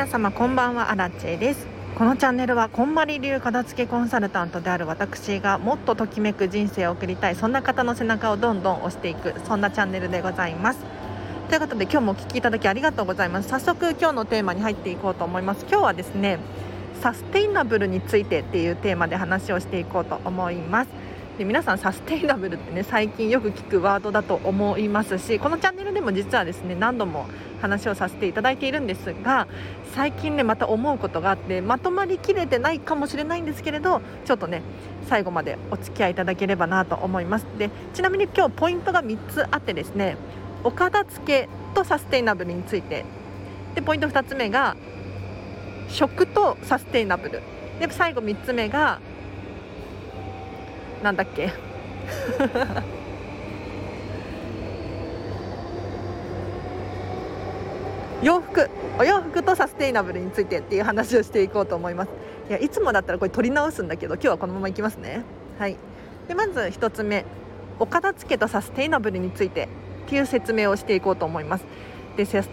皆様こんばんはアラチェです。このチャンネルはこんまり流片付けコンサルタントである私がもっとときめく人生を送りたいそんな方の背中をどんどん押していくそんなチャンネルでございます。ということで今日もお聞きいただきありがとうございます。早速今日のテーマに入っていこうと思います。今日はですねサステイナブルについてっていうテーマで話をしていこうと思います。で皆さんサステイナブルってね最近よく聞くワードだと思いますしこのチャンネルでも実はですね何度も話をさせていただいているんですが最近ねまた思うことがあってまとまりきれてないかもしれないんですけれどちょっとね最後までお付き合いいただければなと思います。でちなみに今日ポイントが3つあってですねお片付けとサステイナブルについて。でポイント2つ目が食とサステイナブル。で最後3つ目がなんだっけ？洋服。お洋服とサステイナブルについてっていう話をしていこうと思います。いやいつもだったらこれ取り直すんだけど今日はこのままいきますね。はい。でまず1つ目。お片付けとサステイナブルについてっていう説明をしていこうと思います。でサス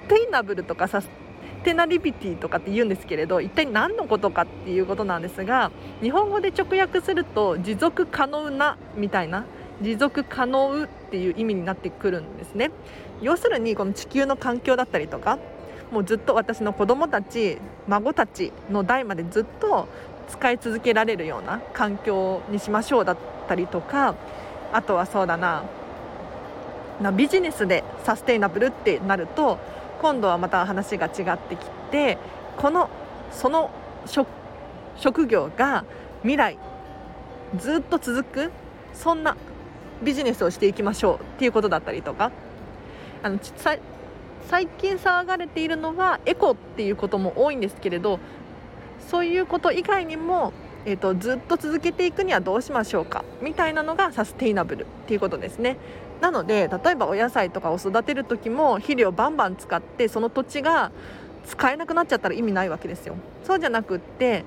テイナブルとかサステナリビティとかって言うんですけれど一体何のことかっていうことなんですが日本語で直訳すると持続可能なみたいな持続可能っていう意味になってくるんですね。要するにこの地球の環境だったりとかもうずっと私の子供たち孫たちの代までずっと使い続けられるような環境にしましょうだったりとかあとはそうだなビジネスでサステイナブルってなると今度はまた話が違ってきてこのその職業が未来ずっと続くそんなビジネスをしていきましょうっていうことだったりとか。あの最近騒がれているのはエコっていうことも多いんですけれどそういうこと以外にも、えーと、ずっと続けていくにはどうしましょうかみたいなのがサステイナブルっていうことですね。なので例えばお野菜とかを育てる時も肥料バンバン使ってその土地が使えなくなっちゃったら意味ないわけですよ。そうじゃなくって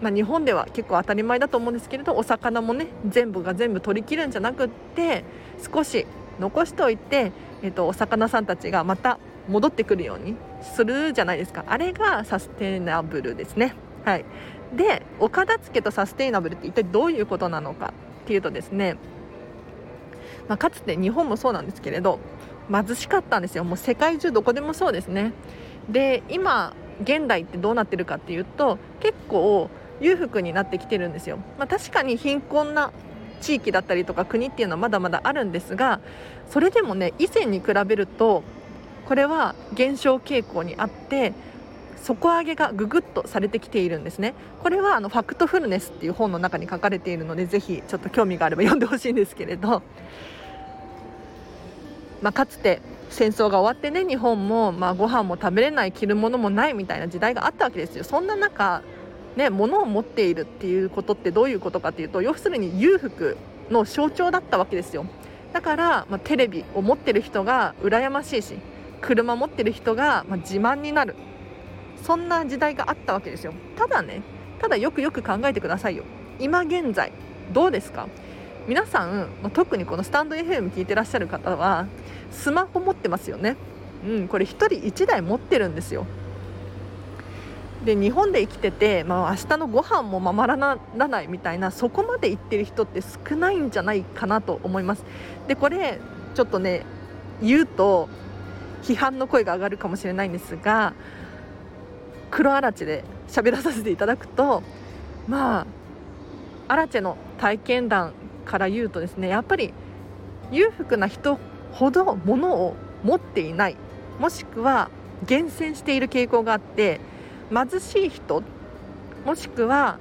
まあ、日本では結構当たり前だと思うんですけれどお魚もね全部が全部取り切るんじゃなくって少し残しておいて、えーと、お魚さんたちがまた戻ってくるようにするじゃないですか。あれがサステナブルですね。はい。でお片付けとサステイナブルって一体どういうことなのかっていうとですね、まあ、かつて日本もそうなんですけれど貧しかったんですよ。もう世界中どこでもそうですね。で今現代ってどうなってるかっていうと結構裕福になってきてるんですよ、まあ、確かに貧困な地域だったりとか国っていうのはまだまだあるんですがそれでもね以前に比べるとこれは減少傾向にあって底上げがぐぐっとされてきているんですね。これはあのファクトフルネスっていう本の中に書かれているのでぜひちょっと興味があれば読んでほしいんですけれど、まあ、かつて戦争が終わってね日本も、まあ、ご飯も食べれない着るものもないみたいな時代があったわけですよ。そんな中ね、物を持っているっていうことってどういうことかっていうと要するに裕福の象徴だったわけですよ。だから、まあ、テレビを持ってる人が羨ましいし車持ってる人が、まあ、自慢になる。そんな時代があったわけですよ。ただねただよくよく考えてくださいよ。今現在どうですか？皆さん、まあ、特にこのスタンド FM 聞いてらっしゃる方はスマホ持ってますよね。うんこれ1人1台持ってるんですよ。で日本で生きてて、まあ、明日のご飯もままらないみたいなそこまで言ってる人って少ないんじゃないかなと思います。でこれちょっとね言うと批判の声が上がるかもしれないんですが黒あらちで喋らさせていただくとまあアラチェの体験談から言うとですねやっぱり裕福な人ほど物を持っていない。もしくは厳選している傾向があって貧しい人もしくは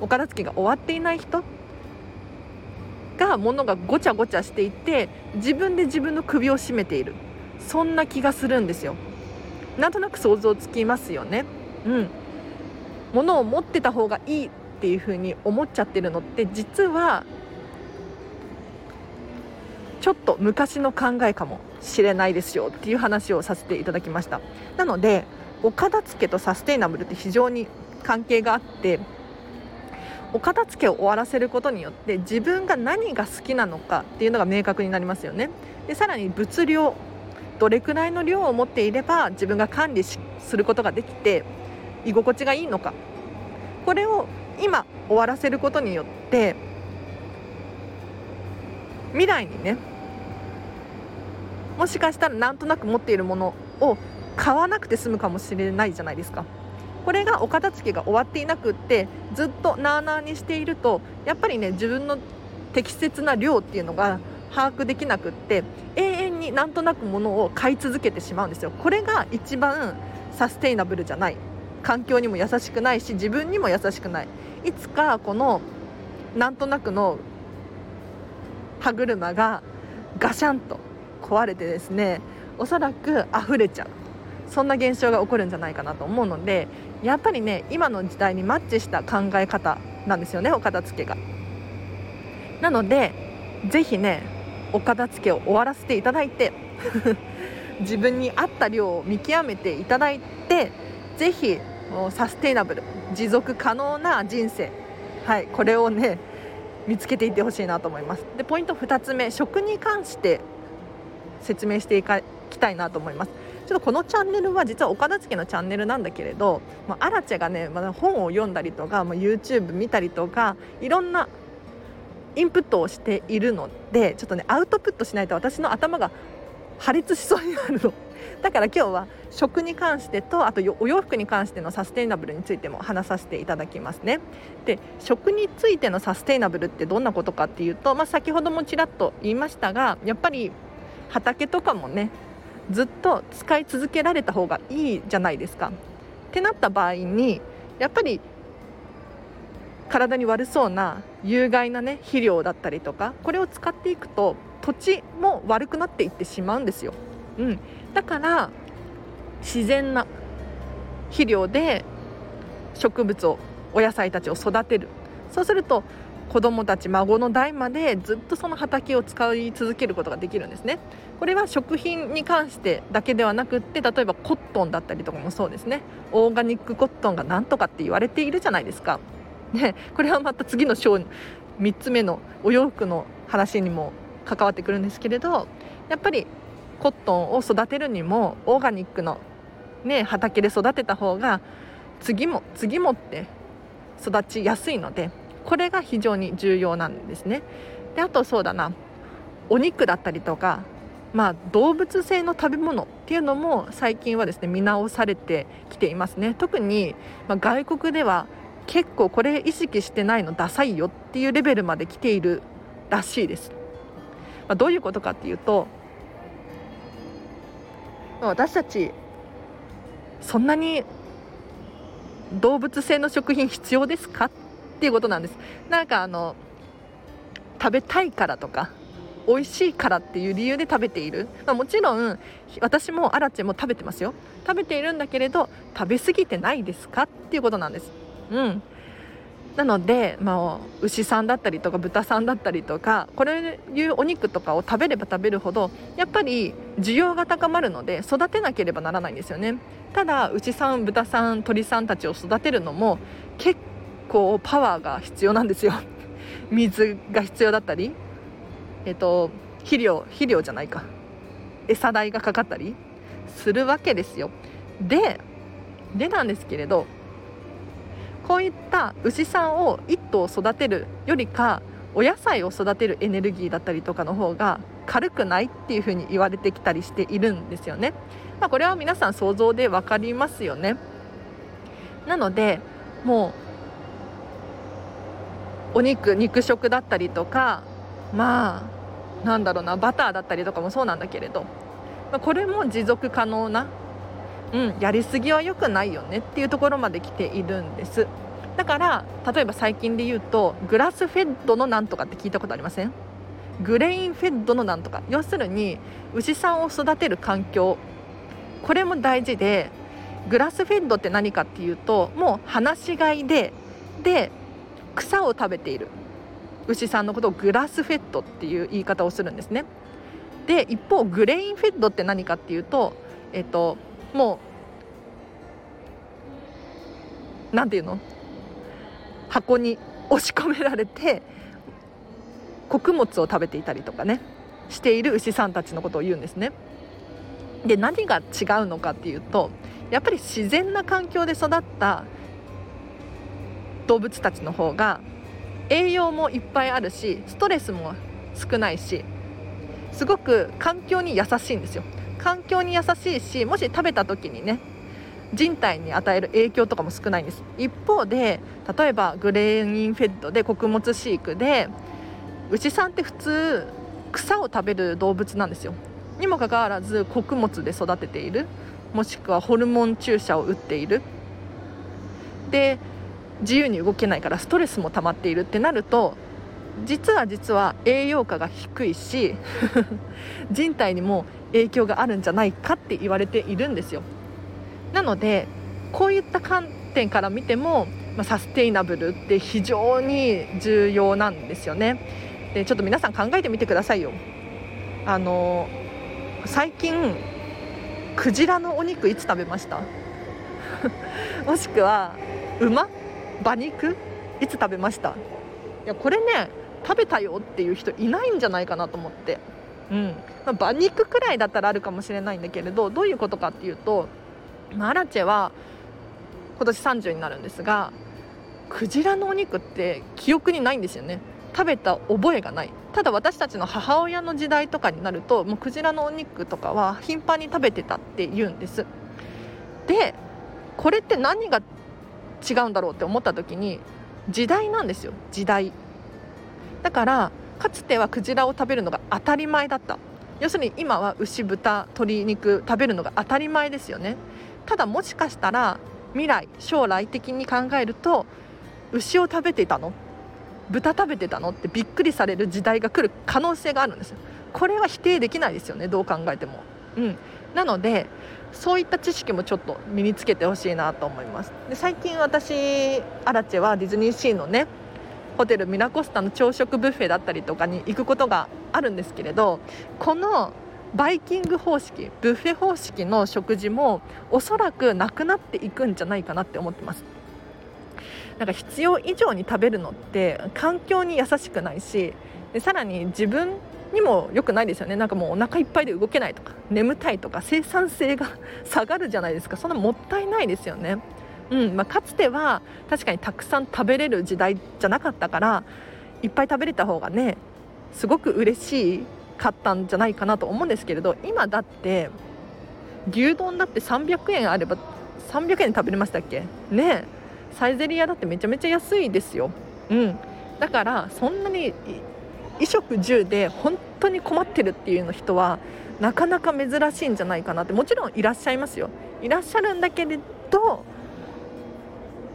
お片付けが終わっていない人が物がごちゃごちゃしていて自分で自分の首を絞めている。そんな気がするんですよ。なんとなく想像つきますよね。うん。物を持ってた方がいいっていう風に思っちゃってるのって実はちょっと昔の考えかもしれないですよっていう話をさせていただきました。なのでお片付けとサステイナブルって非常に関係があってお片付けを終わらせることによって自分が何が好きなのかっていうのが明確になりますよね。でさらに物量どれくらいの量を持っていれば自分が管理することができて居心地がいいのか。これを今終わらせることによって未来にねもしかしたらなんとなく持っているものを買わなくて済むかもしれないじゃないですか。これがお片付けが終わっていなくってずっとなあなあにしているとやっぱりね自分の適切な量っていうのが把握できなくって永遠になんとなくものを買い続けてしまうんですよ。これが一番サステイナブルじゃない。環境にも優しくないし自分にも優しくないいつかこのなんとなくの歯車がガシャンと壊れてですねおそらく溢れちゃうそんな現象が起こるんじゃないかなと思うのでやっぱりね今の時代にマッチした考え方なんですよねお片付けが。なのでぜひねお片付けを終わらせていただいて 自分に合った量を見極めていただいてぜひサステイナブル持続可能な人生。はいこれをね見つけていってほしいなと思います。でポイント2つ目食に関して説明していきたいなと思います。ちょっとこのチャンネルは実はお片付けのチャンネルなんだけれど、まあ、アラチェがね、まだ本を読んだりとか、まあ、YouTube 見たりとかいろんなインプットをしているのでちょっとねアウトプットしないと私の頭が破裂しそうになるの。だから今日は食に関してとあとお洋服に関してのサステイナブルについても話させていただきますねで食についてのサステイナブルってどんなことかっていうと、まあ、先ほどもちらっと言いましたがやっぱり畑とかもねずっと使い続けられた方がいいじゃないですか。ってなった場合にやっぱり体に悪そうな有害なね肥料だったりとかこれを使っていくと土地も悪くなっていってしまうんですよ。うん、だから自然な肥料で植物をお野菜たちを育てる。そうすると子供たち孫の代までずっとその畑を使い続けることができるんですね。これは食品に関してだけではなくって例えばコットンだったりとかもそうですね。オーガニックコットンがなんとかって言われているじゃないですか。ねこれはまた次の章3つ目のお洋服の話にも関わってくるんですけれどやっぱりコットンを育てるにもオーガニックの、ね、畑で育てた方が次も次もって育ちやすいのでこれが非常に重要なんですね。であとそうだなお肉だったりとかまあ、動物性の食べ物っていうのも最近はですね見直されてきていますね。特に、まあ、外国では結構これ意識してないのダサいよっていうレベルまで来ているらしいです、まあ、どういうことかっていうと私たちそんなに動物性の食品必要ですか？っていうことなんです。なんかあの食べたいからとか美味しいからっていう理由で食べている、まあ、もちろん私もアラチェも食べてますよ。食べているんだけれど食べ過ぎてないですか？っていうことなんです。うん。なので、まあ、牛さんだったりとか豚さんだったりとかこれいうお肉とかを食べれば食べるほどやっぱり需要が高まるので育てなければならないんですよね。ただ牛さん豚さん鳥さんたちを育てるのも結構パワーが必要なんですよ。水が必要だったりえっと肥料肥料じゃないか。餌代がかかったりするわけですよ。ででなんですけれどこういった牛さんを1頭育てるよりかお野菜を育てるエネルギーだったりとかの方が軽くないっていうふうに言われてきたりしているんですよね。まあ、これは皆さん想像で分かりますよね。なのでもうお肉肉食だったりとかまあなんだろうなバターだったりとかもそうなんだけれど、まあ、これも持続可能な、うん、やりすぎは良くないよねっていうところまで来ているんですだから例えば最近で言うとグラスフェッドのなんとかって聞いたことありません？グレインフェッドのなんとか。要するに牛さんを育てる環境。これも大事でグラスフェッドって何かっていうともう放し飼いでで草を食べている。牛さんのことをグラスフェッドっていう言い方をするんですね。で一方グレインフェッドって何かっていうとえっともうなんていうの？箱に押し込められて穀物を食べていたりとかねしている牛さんたちのことを言うんですね。で何が違うのかっていうとやっぱり自然な環境で育った動物たちの方が栄養もいっぱいあるしストレスも少ないしすごく環境に優しいんですよ。環境に優しいしもし食べた時にね人体に与える影響とかも少ないんです。一方で例えばグレーンフェッドで穀物飼育で牛さんって普通草を食べる動物なんですよ。にもかかわらず穀物で育てている。もしくはホルモン注射を打っている。で自由に動けないからストレスも溜まっている。ってなると実は実は栄養価が低いし 人体にも影響があるんじゃないかって言われているんですよ。なのでこういった観点から見ても、まあ、サステイナブルって非常に重要なんですよね。でちょっと皆さん考えてみてくださいよ。あの最近クジラのお肉いつ食べました？もしくは馬馬肉？いつ食べました？いやこれね食べたよっていう人いないんじゃないかなと思って、うん。まあ、馬肉くらいだったらあるかもしれないんだけれどどういうことかっていうと、まあ、アラチェは今年30になるんですがクジラのお肉って記憶にないんですよね。食べた覚えがない。ただ私たちの母親の時代とかになるともうクジラのお肉とかは頻繁に食べてたって言うんです。でこれって何が違うんだろうって思った時に時代なんですよ。時代。だからかつてはクジラを食べるのが当たり前だった。要するに今は牛豚鶏肉食べるのが当たり前ですよね。ただもしかしたら未来将来的に考えると牛を食べていたの？豚食べてたの？ってびっくりされる時代が来る可能性があるんですよ。これは否定できないですよねどう考えても。うん。なのでそういった知識もちょっと身につけてほしいなと思います。で最近私アラチェはディズニーシーのねホテルミラコスタの朝食ブッフェだったりとかに行くことがあるんですけれどこのバイキング方式ブッフェ方式の食事もおそらくなくなっていくんじゃないかなって思ってます。なんか必要以上に食べるのって環境に優しくないしでさらに自分にも良くないですよね。なんかもうお腹いっぱいで動けないとか眠たいとか生産性が 下がるじゃないですか。そんなもったいないですよね。うんまあ、かつては確かにたくさん食べれる時代じゃなかったからいっぱい食べれた方がねすごく嬉しいかったんじゃないかなと思うんですけれど今だって牛丼だって300円あれば300円食べれましたっけ？ねサイゼリヤだってめちゃめちゃ安いですよ。うん、だからそんなに衣食住で本当に困ってるっていうの人はなかなか珍しいんじゃないかなって。もちろんいらっしゃいますよ。いらっしゃるんだけれど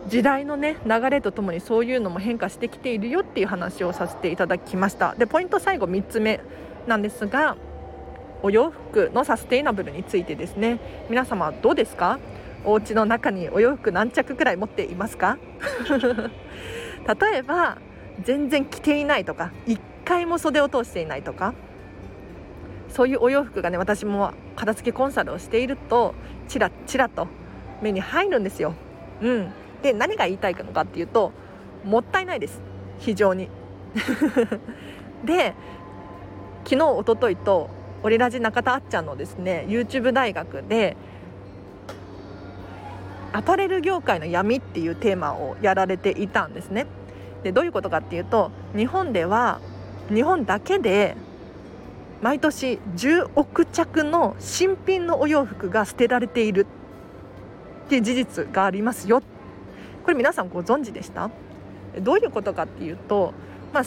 時代のね流れとともにそういうのも変化してきているよっていう話をさせていただきました。でポイント最後3つ目。なんですがお洋服のサステイナブルについてですね。皆様どうですか？お家の中にお洋服何着くらい持っていますか？例えば全然着ていないとか1回も袖を通していないとか。そういうお洋服がね私も片付けコンサルをしているとちらちらと目に入るんですよ。うん、で何が言いたいのかっていうともったいないです。非常に。で昨日おとといとオリラジ中田あっちゃんのですね YouTube 大学でアパレル業界の闇っていうテーマをやられていたんですね。でどういうことかっていうと日本では日本だけで毎年10億着の新品のお洋服が捨てられているっていう事実がありますよこれ皆さんご存知でした？どういうことかっていうと、まあ、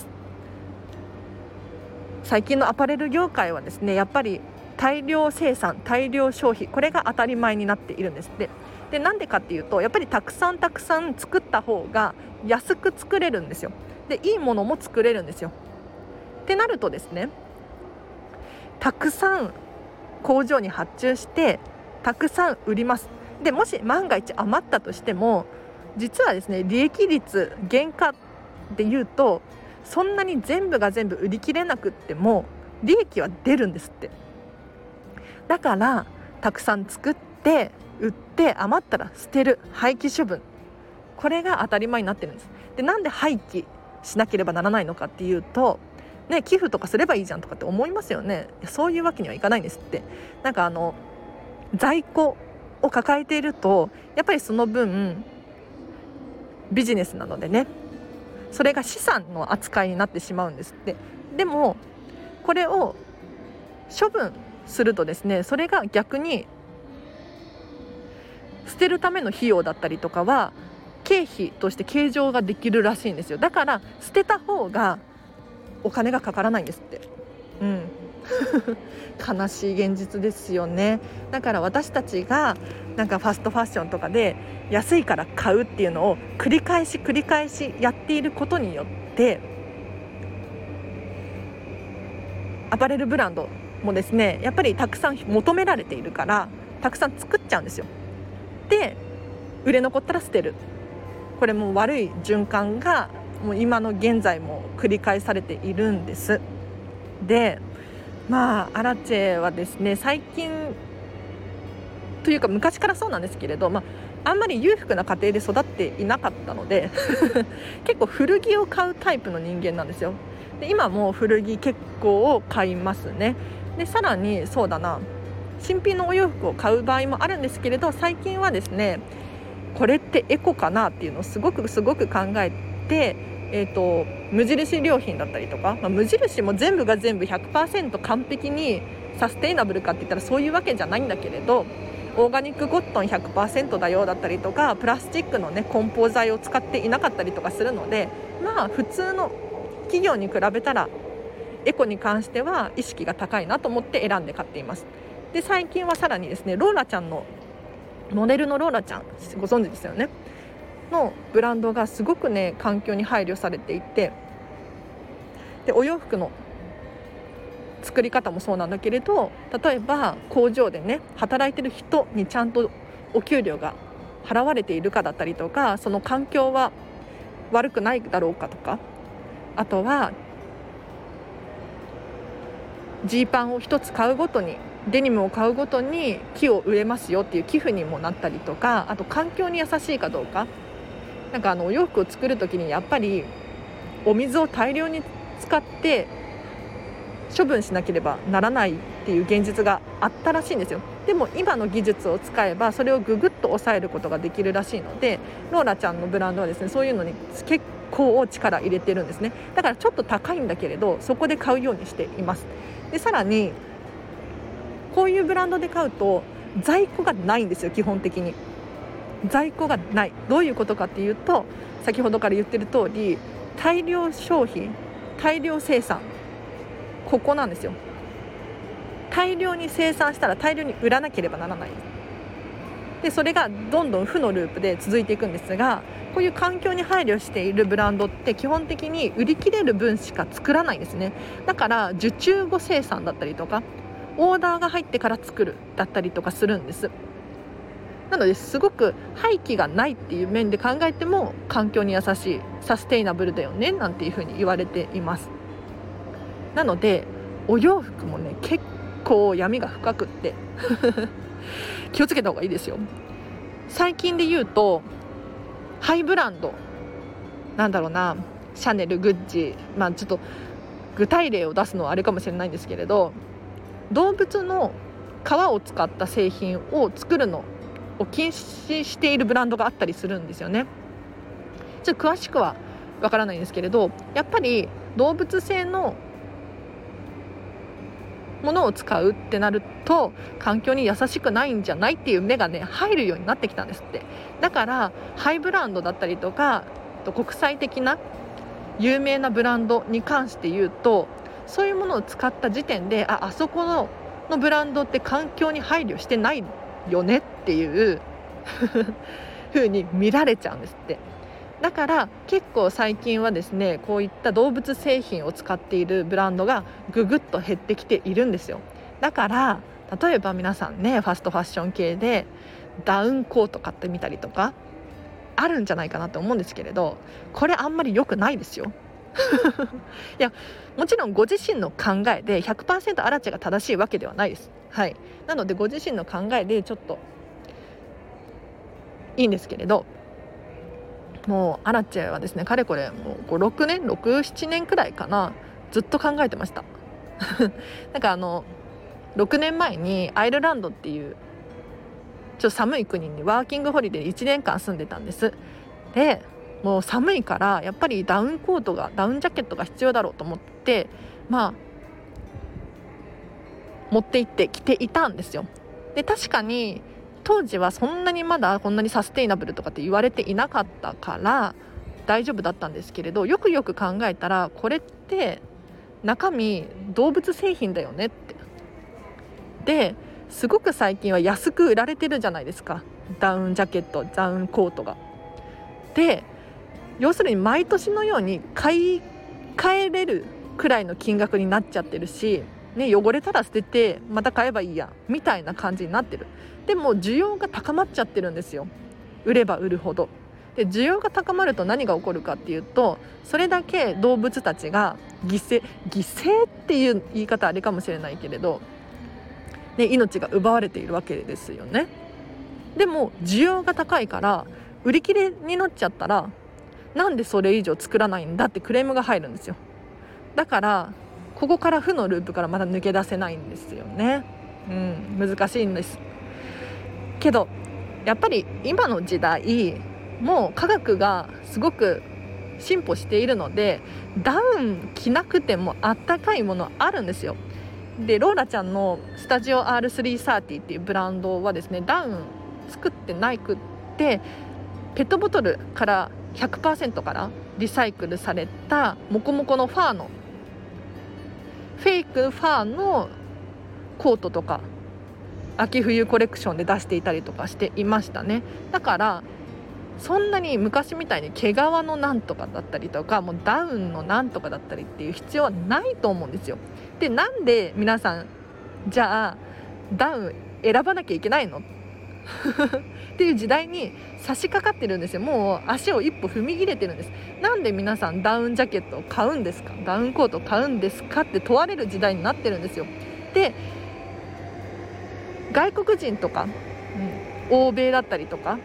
最近のアパレル業界はですねやっぱり大量生産大量消費これが当たり前になっているんです。ってでなんでかっていうとやっぱりたくさんたくさん作った方が安く作れるんですよ。でいいものも作れるんですよ。ってなるとですねたくさん工場に発注してたくさん売ります。でもし万が一余ったとしても実はですね利益率原価でいうとそんなに全部が全部売り切れなくっても利益は出るんですって。だからたくさん作って売って余ったら捨てる廃棄処分。これが当たり前になってるんです。でなんで廃棄しなければならないのかっていうとね、寄付とかすればいいじゃんとかって思いますよね。そういうわけにはいかないんですって。なんかあの在庫を抱えているとやっぱりその分ビジネスなのでねそれが資産の扱いになってしまうんですって。でもこれを処分するとですねそれが逆に捨てるための費用だったりとかは経費として計上ができるらしいんですよ。だから捨てた方がお金がかからないんですって。うん。悲しい現実ですよね。だから私たちがなんかファストファッションとかで安いから買うっていうのを繰り返し繰り返しやっていることによってアパレルブランドもですねやっぱりたくさん求められているからたくさん作っちゃうんですよ。で売れ残ったら捨てる。これも悪い循環がもう今の現在も繰り返されているんです。でまあアラチェはですね最近というか昔からそうなんですけれど、まあ、あんまり裕福な家庭で育っていなかったので 結構古着を買うタイプの人間なんですよ。で今も古着結構を買いますね。でさらにそうだな新品のお洋服を買う場合もあるんですけれど最近はですねこれってエコかなっていうのをすごくすごく考えて、えーと、無印良品だったりとか、まあ、無印も全部が全部100%完璧にサステイナブルかって言ったらそういうわけじゃないんだけれどオーガニックコットン100%だよだったりとかプラスチックのね梱包材を使っていなかったりとかするのでまあ普通の企業に比べたらエコに関しては意識が高いなと思って選んで買っています。で最近はさらにですねローラちゃんのモデルのローラちゃんご存知ですよね？のブランドがすごくね環境に配慮されていてでお洋服の作り方もそうなんだけれど例えば工場でね働いてる人にちゃんとお給料が払われているかだったりとかその環境は悪くないだろうかとかあとはジーパンを1つ買うごとにデニムを買うごとに木を植えますよっていう寄付にもなったりとかあと環境に優しいかどうか。なんかあのお洋服を作る時にやっぱりお水を大量に使って処分しなければならないっていう現実があったらしいんですよ。でも今の技術を使えばそれをググッと抑えることができるらしいのでローラちゃんのブランドはですねそういうのに結構力入れてるんですね。だからちょっと高いんだけれどそこで買うようにしています。でさらにこういうブランドで買うと在庫がないんですよ基本的に。在庫がない。どういうことかっていうと先ほどから言ってる通り大量消費大量生産。ここなんですよ。大量に生産したら大量に売らなければならない。でそれがどんどん負のループで続いていくんですがこういう環境に配慮しているブランドって基本的に売り切れる分しか作らないんですね。だから受注後生産だったりとかオーダーが入ってから作るだったりとかするんです。なのですごく廃棄がないっていう面で考えても環境に優しいサステイナブルだよねなんていうふうに言われています。なのでお洋服もね結構闇が深くって 気をつけた方がいいですよ。最近で言うとハイブランドなんだろうなシャネルグッチまあちょっと具体例を出すのはあれかもしれないんですけれど動物の皮を使った製品を作るのを禁止しているブランドがあったりするんですよね。ちょっと詳しくはわからないんですけれどやっぱり動物性のものを使うってなると環境に優しくないんじゃないっていう目がね入るようになってきたんですってだからハイブランドだったりとか国際的な有名なブランドに関して言うとそういうものを使った時点でああそこののブランドって環境に配慮してないよねっていう 風に見られちゃうんですって。だから結構最近はですねこういった動物製品を使っているブランドがぐぐっと減ってきているんですよ。だから例えば皆さんねファストファッション系でダウンコート買ってみたりとかあるんじゃないかなと思うんですけれどこれあんまり良くないですよ。いやもちろんご自身の考えで100%アラチェが正しいわけではないです。はい、なのでご自身の考えでちょっといいんですけれどもうアラチェはですねかれこれもう6年67年くらいかなずっと考えてました。なんかあの6年前にアイルランドっていうちょっと寒い国にワーキングホリデー1年間住んでたんですでもう寒いからやっぱりダウンコートがダウンジャケットが必要だろうと思ってまあ持って行って着ていたんですよで確かに当時はそんなにまだこんなにサステイナブルとかって言われていなかったから大丈夫だったんですけれどよくよく考えたらこれって中身動物製品だよねってですごく最近は安く売られてるじゃないですかダウンジャケットダウンコートが。で要するに毎年のように買い替えれるくらいの金額になっちゃってるし、ね、汚れたら捨ててまた買えばいいやみたいな感じになってる。でも需要が高まっちゃってるんですよ。売れば売るほど。で需要が高まると何が起こるかっていうとそれだけ動物たちが犠牲犠牲っていう言い方あれかもしれないけれど、ね、命が奪われているわけですよね。でも需要が高いから売り切れになっちゃったらなんでそれ以上作らないんだってクレームが入るんですよ。だからここから負のループからまだ抜け出せないんですよね。うん難しいんですけどやっぱり今の時代もう科学がすごく進歩しているのでダウン着なくてもあったかいものあるんですよ。でローラちゃんのスタジオ R330 っていうブランドはですねダウン作ってないくってペットボトルから100%からリサイクルされたモコモコのファーのフェイクファーのコートとか秋冬コレクションで出していたりとかしていましたね。だからそんなに昔みたいに毛皮のなんとかだったりとかもうダウンのなんとかだったりっていう必要はないと思うんですよ。でなんで皆さんじゃあダウン選ばなきゃいけないの？っていう時代に差し掛かってるんですよ。もう足を一歩踏み切れてるんです。なんで皆さんダウンジャケットを買うんですか？ダウンコートを買うんですかって問われる時代になってるんですよ。で外国人とか、うん、欧米だったりとか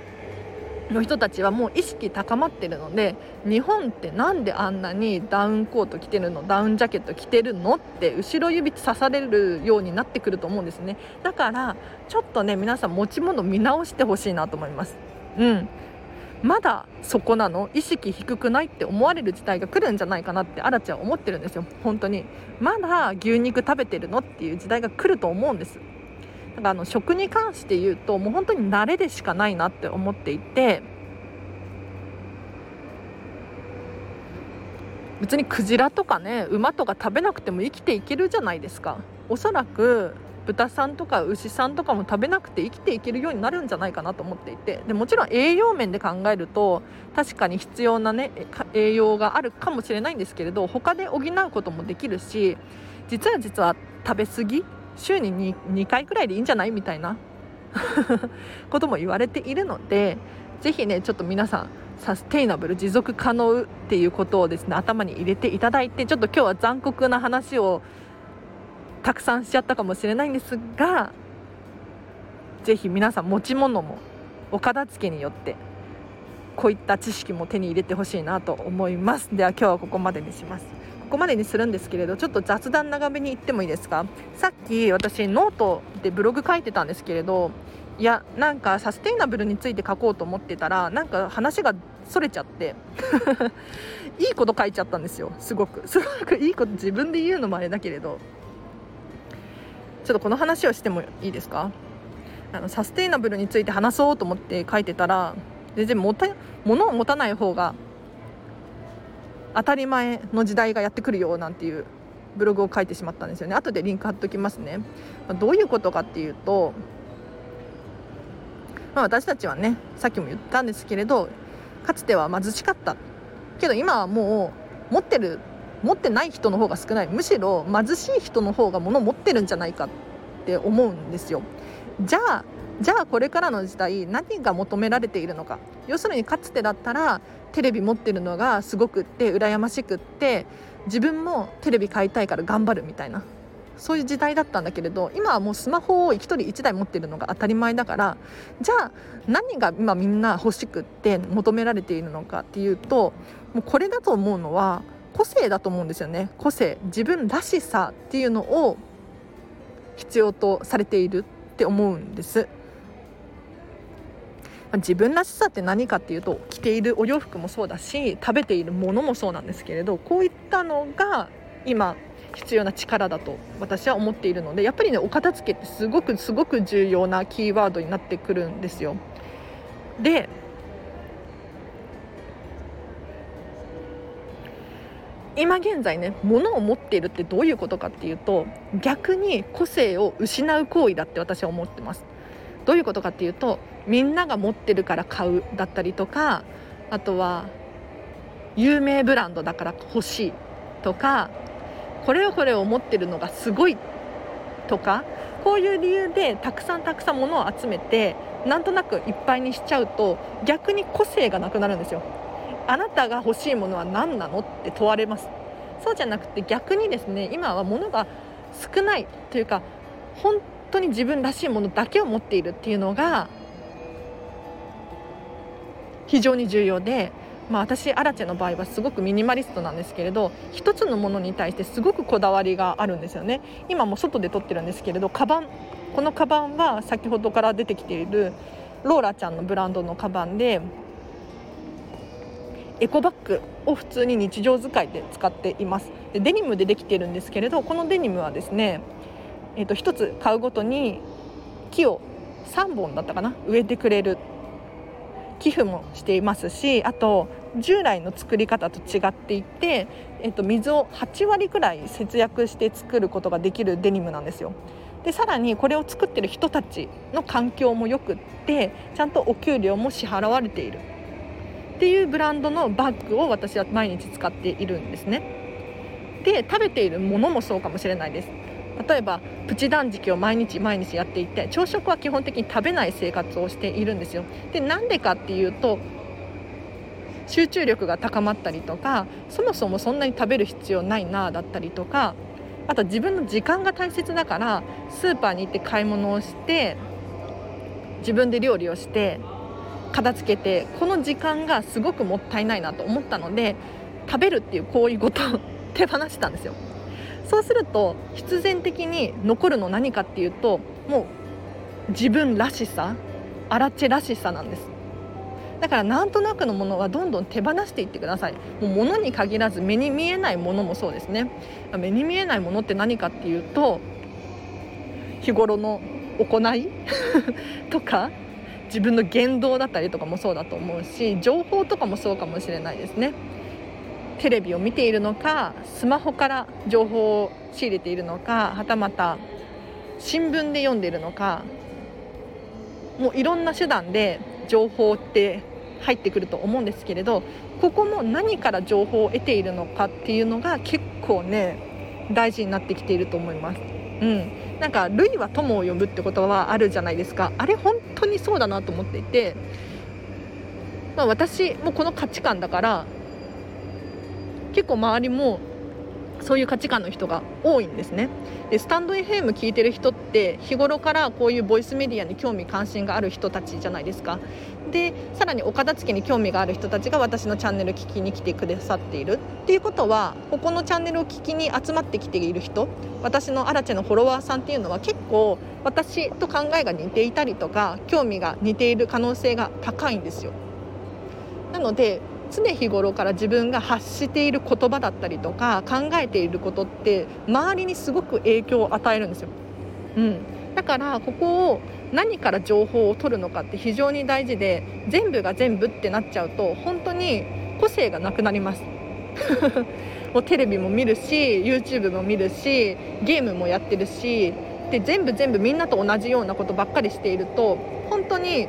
の人たちはもう意識高まってるので日本ってなんであんなにダウンコート着てるのダウンジャケット着てるのって後ろ指刺されるようになってくると思うんですね。だからちょっとね皆さん持ち物見直してほしいなと思います。うん。まだそこなの？意識低くないって思われる時代が来るんじゃないかなってアラチは思ってるんですよ。本当に。まだ牛肉食べてるの？っていう時代が来ると思うんです。だからあの食に関して言うともう本当に慣れでしかないなって思っていて別にクジラとかね馬とか食べなくても生きていけるじゃないですか。おそらく豚さんとか牛さんとかも食べなくて生きていけるようになるんじゃないかなと思っていて。でもちろん栄養面で考えると確かに必要なね栄養があるかもしれないんですけれど他で補うこともできるし実は実は食べ過ぎ週に 2, 2回くらいでいいんじゃない？みたいな。ことも言われているのでぜひねちょっと皆さんサステイナブル持続可能っていうことをですね頭に入れていただいてちょっと今日は残酷な話をたくさんしちゃったかもしれないんですがぜひ皆さん持ち物もお片付けによってこういった知識も手に入れてほしいなと思います。では今日はここまでにします。ここまでにするんですけれどちょっと雑談長めに言ってもいいですか？さっき私ノートでブログ書いてたんですけれどいやなんかサステイナブルについて書こうと思ってたらなんか話がそれちゃって いいこと書いちゃったんですよすごく。すごくいいこと自分で言うのもあれだけれど。ちょっとこの話をしてもいいですか？あのサステイナブルについて話そうと思って書いてたら全然もた物を持たない方が当たり前の時代がやってくるよなんていうブログを書いてしまったんですよね。後でリンク貼っときますね、ま、どういうことかっていうと、まあ、私たちはねさっきも言ったんですけれどかつては貧しかった。けど今はもう持ってる持ってない人の方が少ない。むしろ貧しい人の方が物を持ってるんじゃないかって思うんですよ。じゃあじゃあこれからの時代何が求められているのか。要するにかつてだったらテレビ持ってるのがすごくって羨ましくって自分もテレビ買いたいから頑張るみたいな。そういう時代だったんだけれど今はもうスマホを1人1台持ってるのが当たり前だからじゃあ何が今みんな欲しくって求められているのかっていうともうこれだと思うのは個性だと思うんですよね。個性。自分らしさっていうのを必要とされているって思うんです。自分らしさって何かっていうと着ているお洋服もそうだし食べているものもそうなんですけれどこういったのが今必要な力だと私は思っているのでやっぱりねお片付けってすごくすごく重要なキーワードになってくるんですよ。で今現在ね物を持っているってどういうことかっていうと逆に個性を失う行為だって私は思ってますどういうことかっていうとみんなが持ってるから買うだったりとかあとは有名ブランドだから欲しいとかこれをこれを持ってるのがすごいとかこういう理由でたくさんたくさん物を集めてなんとなくいっぱいにしちゃうと逆に個性がなくなるんですよ。あなたが欲しいものは何なのって問われます。そうじゃなくて逆にですね今は物が少ないというか本当に自分らしいものだけを持っているっていうのが非常に重要で、まあ、私アラチェの場合はすごくミニマリストなんですけれど一つのものに対してすごくこだわりがあるんですよね。今も外で撮ってるんですけれどカバンこのカバンは先ほどから出てきているローラちゃんのブランドのカバンでエコバッグを普通に日常使いで使っています。でデニムでできてるんですけれどこのデニムはですね、えー、と1つ買うごとに木を3本だったかな？植えてくれる。寄付もしていますしあと従来の作り方と違っていて、えー、と水を8割くらい節約して作ることができるデニムなんですよ。でさらにこれを作ってる人たちの環境もよくってちゃんとお給料も支払われている。っていうブランドのバッグを私は毎日使っているんですね。で食べているものもそうかもしれないです。例えばプチ断食を毎日毎日やっていて朝食は基本的に食べない生活をしているんですよ。でなんでかっていうと集中力が高まったりとかそもそもそんなに食べる必要ないなだったりとかあと自分の時間が大切だからスーパーに行って買い物をして自分で料理をして片付けてこの時間がすごくもったいないなと思ったので食べるっていう行為ごと 手放したんですよ。そうすると必然的に残るの何かっていうともう自分らしさアラチェらしさなんです。だからなんとなくのものはどんどん手放していってください。もう物に限らず目に見えないものもそうですね。目に見えないものって何かっていうと日頃の行い とか自分の言動だったりとかもそうだと思うし情報とかもそうかもしれないですね。テレビを見ているのかスマホから情報を仕入れているのかはたまた新聞で読んでいるのかもういろんな手段で情報って入ってくると思うんですけれどここも何から情報を得ているのかっていうのが結構ね大事になってきていると思います。うん、なんか「類は友を呼ぶ」って言葉はあるじゃないですかあれ本当にそうだなと思っていて、まあ、私もこの価値観だから結構周りもそういう価値観の人が多いんですね。でスタンド FM 聞いてる人って日頃からこういうボイスメディアに興味関心がある人たちじゃないですか。でさらにお片付けに興味がある人たちが私のチャンネル聞きに来てくださっている。っていうことはここのチャンネルを聞きに集まってきている人私のアラチェのフォロワーさんっていうのは結構私と考えが似ていたりとか興味が似ている可能性が高いんですよ。なので常日頃から自分が発している言葉だったりとか考えていることって周りにすごく影響を与えるんですよ。うん、だからここを何から情報を取るのかって非常に大事で全部が全部ってなっちゃうと本当に個性がなくなります もうテレビも見るし YouTube も見るしゲームもやってるしで全部全部みんなと同じようなことばっかりしていると本当に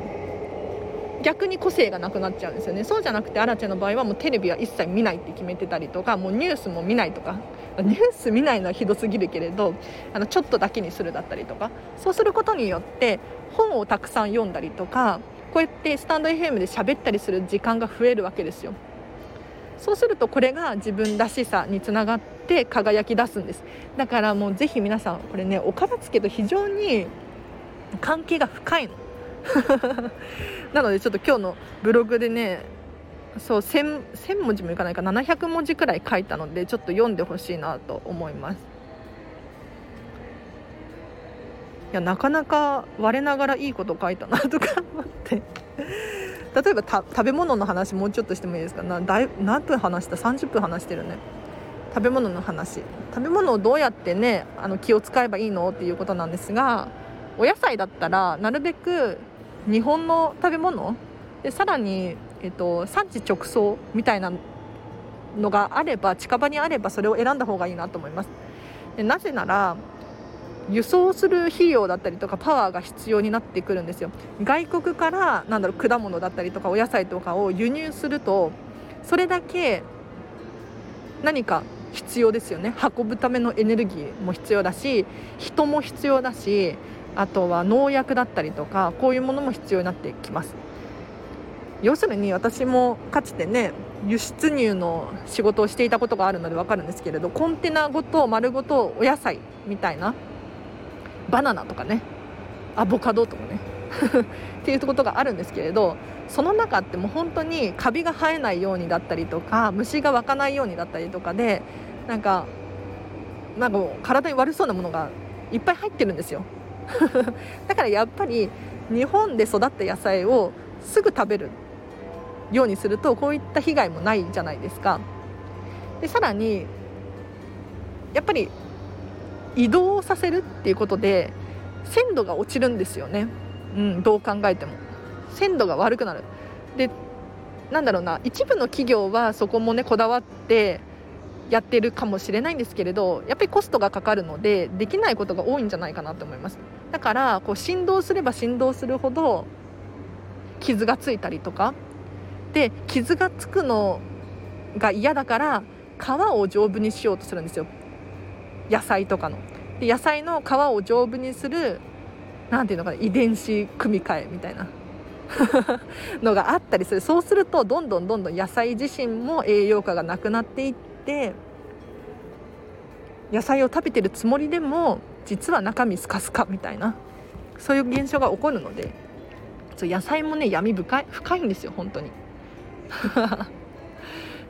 逆に個性がなくなっちゃうんですよね。そうじゃなくてアラチェの場合はもうテレビは一切見ないって決めてたりとかもうニュースも見ないとか。ニュース見ないのはひどすぎるけれどあのちょっとだけにするだったりとか。そうすることによって本をたくさん読んだりとかこうやってスタンド FM で喋ったりする時間が増えるわけですよ。そうするとこれが自分らしさにつながって輝き出すんです。だからもうぜひ皆さんこれねお片付けと非常に関係が深いの。なのでちょっと今日のブログでねそう 1000, 1000文字もいかないか700文字くらい書いたのでちょっと読んでほしいなと思います。いやなかなか我ながらいいこと書いたなとか 思って。例えば食べ物の話もうちょっとしてもいいですか？なだい何分話した？30分話してるね。食べ物の話。食べ物をどうやってねあの気を使えばいいの？っていうことなんですがお野菜だったらなるべく日本の食べ物？でさらに、えっと、産地直送みたいなのがあれば近場にあればそれを選んだ方がいいなと思います。でなぜなら輸送する費用だったりとかパワーが必要になってくるんですよ。外国からなんだろう果物だったりとかお野菜とかを輸入するとそれだけ何か必要ですよね。運ぶためのエネルギーも必要だし人も必要だしあとは農薬だったりとかこういうものも必要になってきます。要するに私もかつてね輸出入の仕事をしていたことがあるので分かるんですけれどコンテナごと丸ごとお野菜みたいなバナナとかねアボカドとかね っていうことがあるんですけれどその中ってもう本当にカビが生えないようにだったりとか虫が湧かないようにだったりとかでなんかなんか体に悪そうなものがいっぱい入ってるんですよ。だからやっぱり日本で育った野菜をすぐ食べるようにするとこういった被害もないじゃないですか。でさらにやっぱり移動させるっていうことで鮮度が落ちるんですよね、うん、どう考えても。鮮度が悪くなる。でなんだろうな一部の企業はそこもねこだわってやってるかもしれないんですけれどやっぱりコストがかかるのでできないことが多いんじゃないかなと思います。だからこう振動すれば振動するほど傷がついたりとかで傷がつくのが嫌だから皮を丈夫にしようとするんですよ。野菜とかの。で野菜の皮を丈夫にする何ていうのかな遺伝子組み換えみたいな。のがあったりする。そうするとどんどんどんどん野菜自身も栄養価がなくなっていって野菜を食べてるつもりでも実は中身スカスカみたいなそういう現象が起こるのでそう野菜もね闇深い深いんですよ本当に。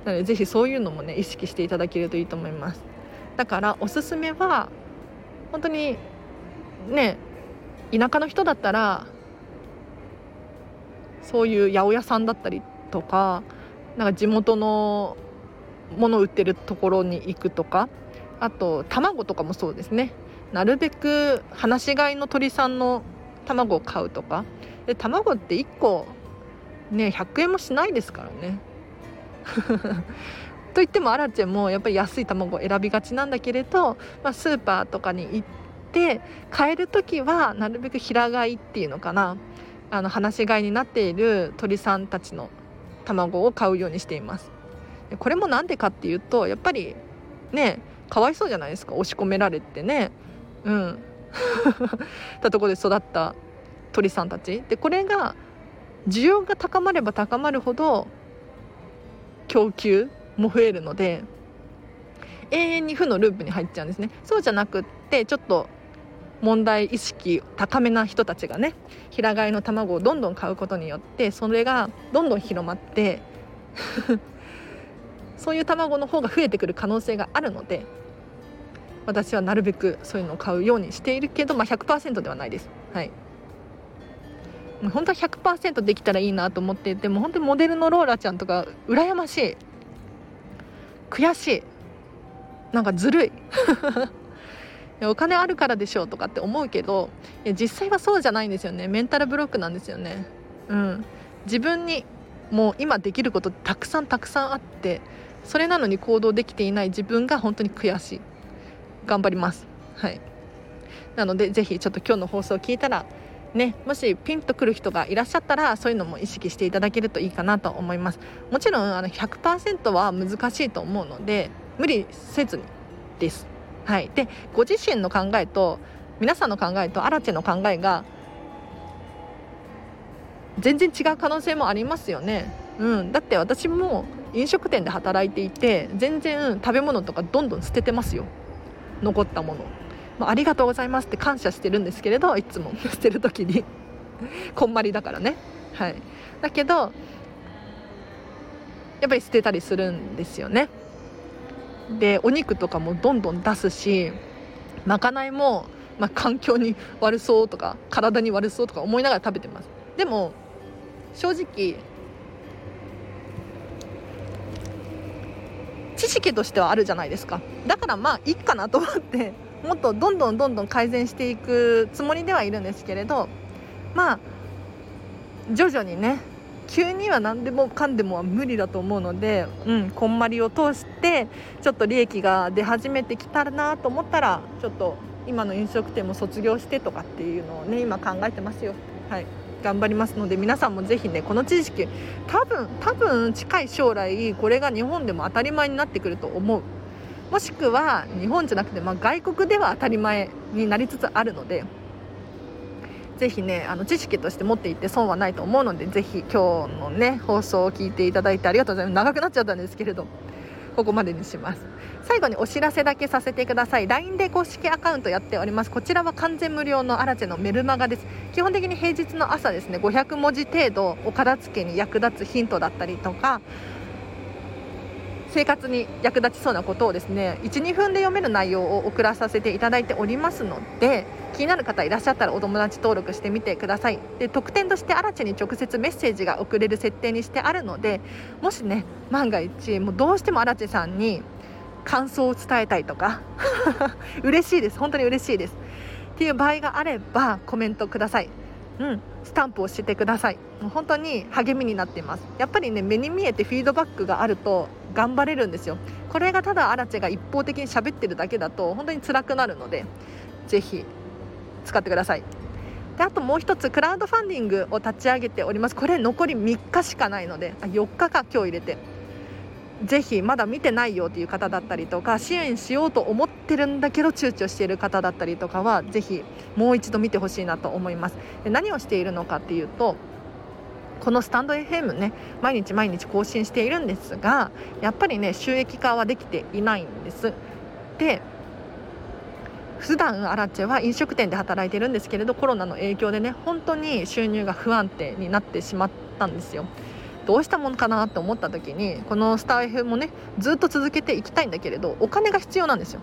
なのでぜひそういうのもね意識していただけるといいと思います。だからおすすめは本当にね田舎の人だったらそういう八百屋さんだったりとかなんか地元のもの売ってるところに行くとかあと卵とかもそうですね。なるべく放し飼いの鳥さんの卵を買うとか。で卵って1個ね100円もしないですからね。といってもアラチェもやっぱり安い卵を選びがちなんだけれど、まあ、スーパーとかに行って買える時はなるべく平飼いっていうのかな。あの放し飼いになっている鳥さんたちの卵を買うようにしています。これも何でかっていうとやっぱりねかわいそうじゃないですか。押し込められてね。うん。たとこで育った鳥さんたち。でこれが需要が高まれば高まるほど供給も増えるので永遠に負のループに入っちゃうんですね。そうじゃなくってちょっと問題意識高めな人たちがね平飼いの卵をどんどん買うことによってそれがどんどん広まって そういう卵の方が増えてくる可能性があるので私はなるべくそういうのを買うようにしているけど、まあ、100%ではないです。はい。本当は100%できたらいいなと思っていても本当にモデルのローラちゃんとか羨ましい。悔しい。なんかずるい。お金あるからでしょうとかって思うけどいや実際はそうじゃないんですよね。メンタルブロックなんですよね。うん。自分にもう今できることたくさんたくさんあってそれなのに行動できていない自分が本当に悔しい。頑張ります。はい。なのでぜひちょっと今日の放送を聞いたらね、もしピンとくる人がいらっしゃったらそういうのも意識していただけるといいかなと思います。もちろんあの100%は難しいと思うので無理せずにです。はい、でご自身の考えと皆さんの考えとアラチェの考えが全然違う可能性もありますよね、うん、だって私も飲食店で働いていて全然食べ物とかどんどん捨ててますよ。残ったもの、まあ、ありがとうございますって感謝してるんですけれどいつも 捨てる時に。こんまりだからね。はい。だけどやっぱり捨てたりするんですよね。でお肉とかもどんどん出すしまかないも、まあ、環境に悪そうとか体に悪そうとか思いながら食べてます。でも正直知識としてはあるじゃないですかだからまあいいかなと思ってもっとどんどんどんどん改善していくつもりではいるんですけれどまあ徐々にね急には何でもかんでもは無理だと思うので、うん、こんまりを通してちょっと利益が出始めてきたらなと思ったらちょっと今の飲食店も卒業してとかっていうのをね今考えてますよ。はい頑張りますので皆さんもぜひねこの知識多分多分近い将来これが日本でも当たり前になってくると思う。もしくは日本じゃなくて、まあ、外国では当たり前になりつつあるのでぜひねあの知識として持っていって損はないと思うのでぜひ今日のね放送を聞いていただいてありがとうございます。長くなっちゃったんですけれどここまでにします。最後にお知らせだけさせてください。LINE で公式アカウントやっております。こちらは完全無料のアラチェのメルマガです。基本的に平日の朝ですね500文字程度お片付けに役立つヒントだったりとか生活に役立ちそうなことをですね12分で読める内容を送らさせていただいておりますので気になる方いらっしゃったらお友達登録してみてください。で特典としてアラチェに直接メッセージが送れる設定にしてあるのでもしね万が一もうどうしてもアラチェさんに感想を伝えたいとか。嬉しいです。本当に嬉しいです。っていう場合があればコメントください。うん、スタンプをしてください。もう本当に励みになっています。やっぱりね目に見えてフィードバックがあると頑張れるんですよ。これがただアラチェが一方的に喋ってるだけだと本当に辛くなるのでぜひ使ってください。であともう一つクラウドファンディングを立ち上げております。これ残り3日しかないのであ4日か今日入れて。ぜひまだ見てないよという方だったりとか支援しようと思ってるんだけど躊躇している方だったりとかはぜひもう一度見てほしいなと思います。で何をしているのかっていうとこのスタンド FM ね毎日毎日更新しているんですがやっぱりね収益化はできていないんです。で普段アラチェは飲食店で働いてるんですけれどコロナの影響でね本当に収入が不安定になってしまったんですよ。どうしたものかなって思った時にこのスタイフもねずっと続けていきたいんだけれどお金が必要なんですよ。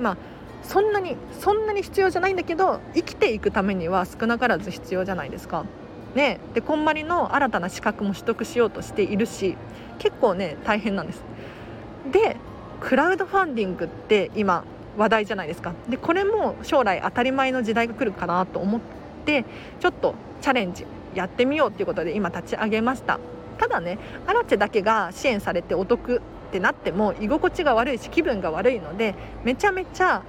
まあそんなにそんなに必要じゃないんだけど生きていくためには少なからず必要じゃないですか。ね、でこんまりの新たな資格も取得しようとしているし結構ね大変なんです。でクラウドファンディングって今話題じゃないですか。でこれも将来当たり前の時代が来るかなと思ってちょっとチャレンジやってみようっていうことで今立ち上げました。ただねアラチェだけが支援されてお得ってなっても居心地が悪いし気分が悪いのでめちゃめちゃ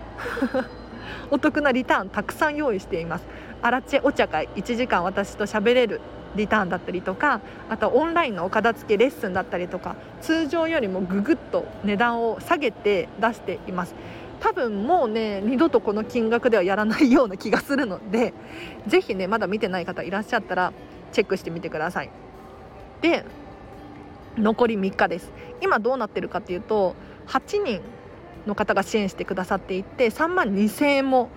お得なリターンたくさん用意しています。アラチェお茶会1時間私と喋れるリターンだったりとかあとオンラインのお片付けレッスンだったりとか通常よりもぐぐっと値段を下げて出しています。多分もうね二度とこの金額ではやらないような気がするのでぜひねまだ見てない方いらっしゃったらチェックしてみてください。で残り3日です。今どうなってるかっていうと8人の方が支援してくださっていて3万2000円も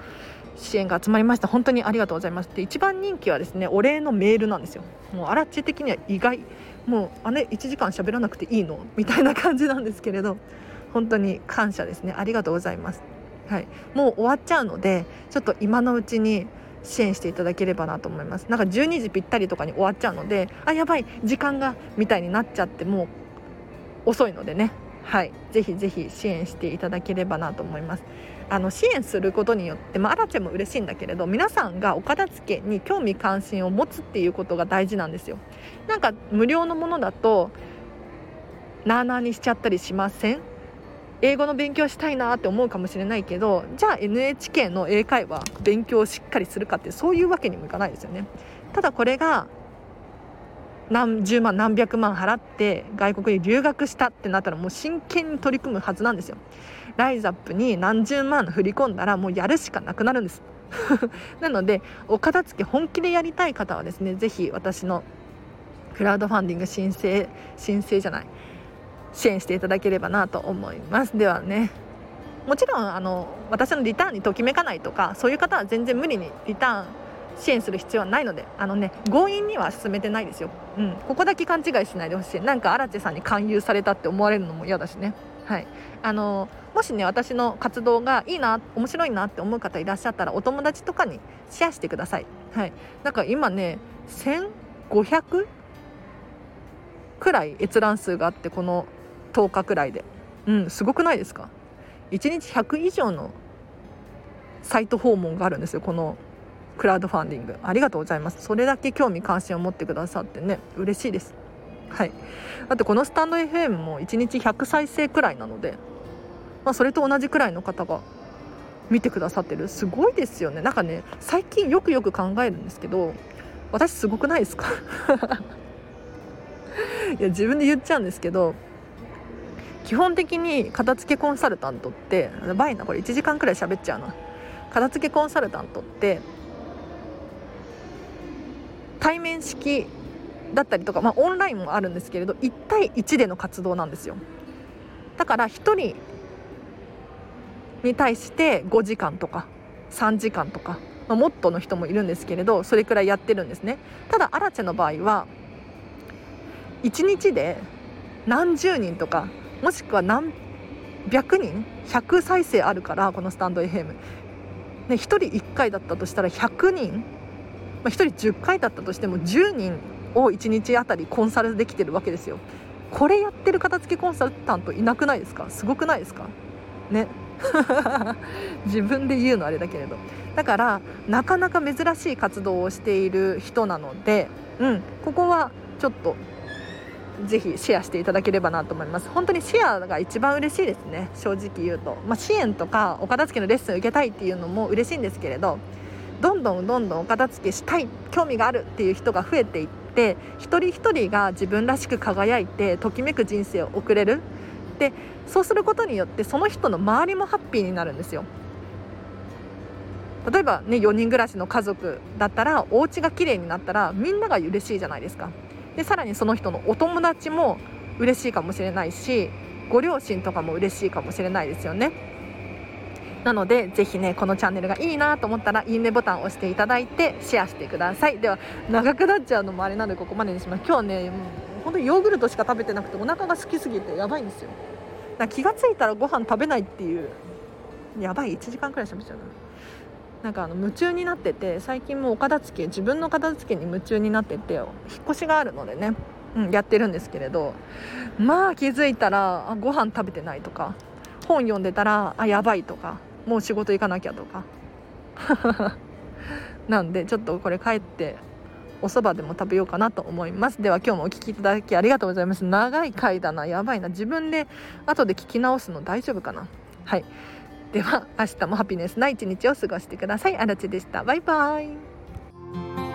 支援が集まりました。本当にありがとうございます。で一番人気はですねお礼のメールなんですよ。もうアラチェ的には意外。もう姉1時間喋らなくていいの？みたいな感じなんですけれど本当に感謝ですね。ありがとうございます。はい。もう終わっちゃうのでちょっと今のうちに支援していただければなと思います。なんか12時ぴったりとかに終わっちゃうのであやばい時間がみたいになっちゃってもう遅いのでね。はい。ぜひぜひ支援していただければなと思います。あの支援することによって、まあ、アラチェも嬉しいんだけれど皆さんがお片付けに興味関心を持つっていうことが大事なんですよ。なんか無料のものだとなあなあにしちゃったりしません？英語の勉強したいなって思うかもしれないけどじゃあ NHK の英会話勉強をしっかりするかってそういうわけにもいかないですよね。ただこれが何十万何百万払って外国に留学したってなったらもう真剣に取り組むはずなんですよ。ライザップに何十万振り込んだらもうやるしかなくなるんです。なのでお片付け本気でやりたい方はですね是非私のクラウドファンディング申請申請じゃない支援していただければなと思います。ではねもちろんあの私のリターンにときめかないとかそういう方は全然無理にリターン支援する必要はないのであのね強引には進めてないですよ、うん、ここだけ勘違いしないでほしい。なんか荒地さんに勧誘されたって思われるのも嫌だしね。はい。あのもしね私の活動がいいな面白いなって思う方いらっしゃったらお友達とかにシェアしてください。はい。なんか今ね1500くらい閲覧数があってこの10日くらいで。うんすごくないですか？1日100以上のサイト訪問があるんですよこのクラウドファンディング。ありがとうございます。それだけ興味関心を持ってくださってね嬉しいです。はい。あとこのスタンド FM も1日100再生くらいなので、まあ、それと同じくらいの方が見てくださってる。すごいですよね。なんかね最近よくよく考えるんですけど私すごくないですか？いや自分で言っちゃうんですけど基本的に片付けコンサルタントってやばいなこれ1時間くらい喋っちゃうな。片付けコンサルタントって対面式だったりとか、まあ、オンラインもあるんですけれど1対1での活動なんですよ。だから1人に対して5時間とか3時間とか、まあ、もっとの人もいるんですけれどそれくらいやってるんですね。ただアラチェの場合は1日で何十人とかもしくは何百人100再生あるからこのスタンド FM、ね、1人1回だったとしたら100人、まあ、1人10回だったとしても10人を1日あたりコンサルできてるわけですよ。これやってる片付けコンサルタントいなくないですか？すごくないですか？ね。自分で言うのあれだけれど。だからなかなか珍しい活動をしている人なので、うん、ここはちょっとぜひシェアしていただければなと思います。本当にシェアが一番嬉しいですね。正直言うと、まあ、支援とかお片付けのレッスンを受けたいっていうのも嬉しいんですけれどどんどんどんどんお片付けしたい興味があるっていう人が増えていって一人一人が自分らしく輝いてときめく人生を送れる。でそうすることによってその人の周りもハッピーになるんですよ。例えばね4人暮らしの家族だったらお家が綺麗になったらみんなが嬉しいじゃないですか。でさらにその人のお友達も嬉しいかもしれないしご両親とかも嬉しいかもしれないですよね。なのでぜひねこのチャンネルがいいなと思ったらいいねボタンを押していただいてシェアしてください。では長くなっちゃうのもあれなのでここまでにします。今日ね本当にヨーグルトしか食べてなくてお腹が空きすぎてやばいんですよ。だ気が付いたらご飯食べないっていうやばい1時間くらい喋っちゃうななんかあの夢中になってて最近もお片付け自分の片付けに夢中になってて引っ越しがあるのでね、うん、やってるんですけれどまあ気づいたらあご飯食べてないとか本読んでたらあやばいとかもう仕事行かなきゃとか。なんでちょっとこれ帰ってお蕎麦でも食べようかなと思います。では今日もお聴きいただきありがとうございます。長い回だなやばいな。自分で後で聞き直すの大丈夫かな。はい。では明日もハピネスな一日を過ごしてください。あらちでした。バイバイ。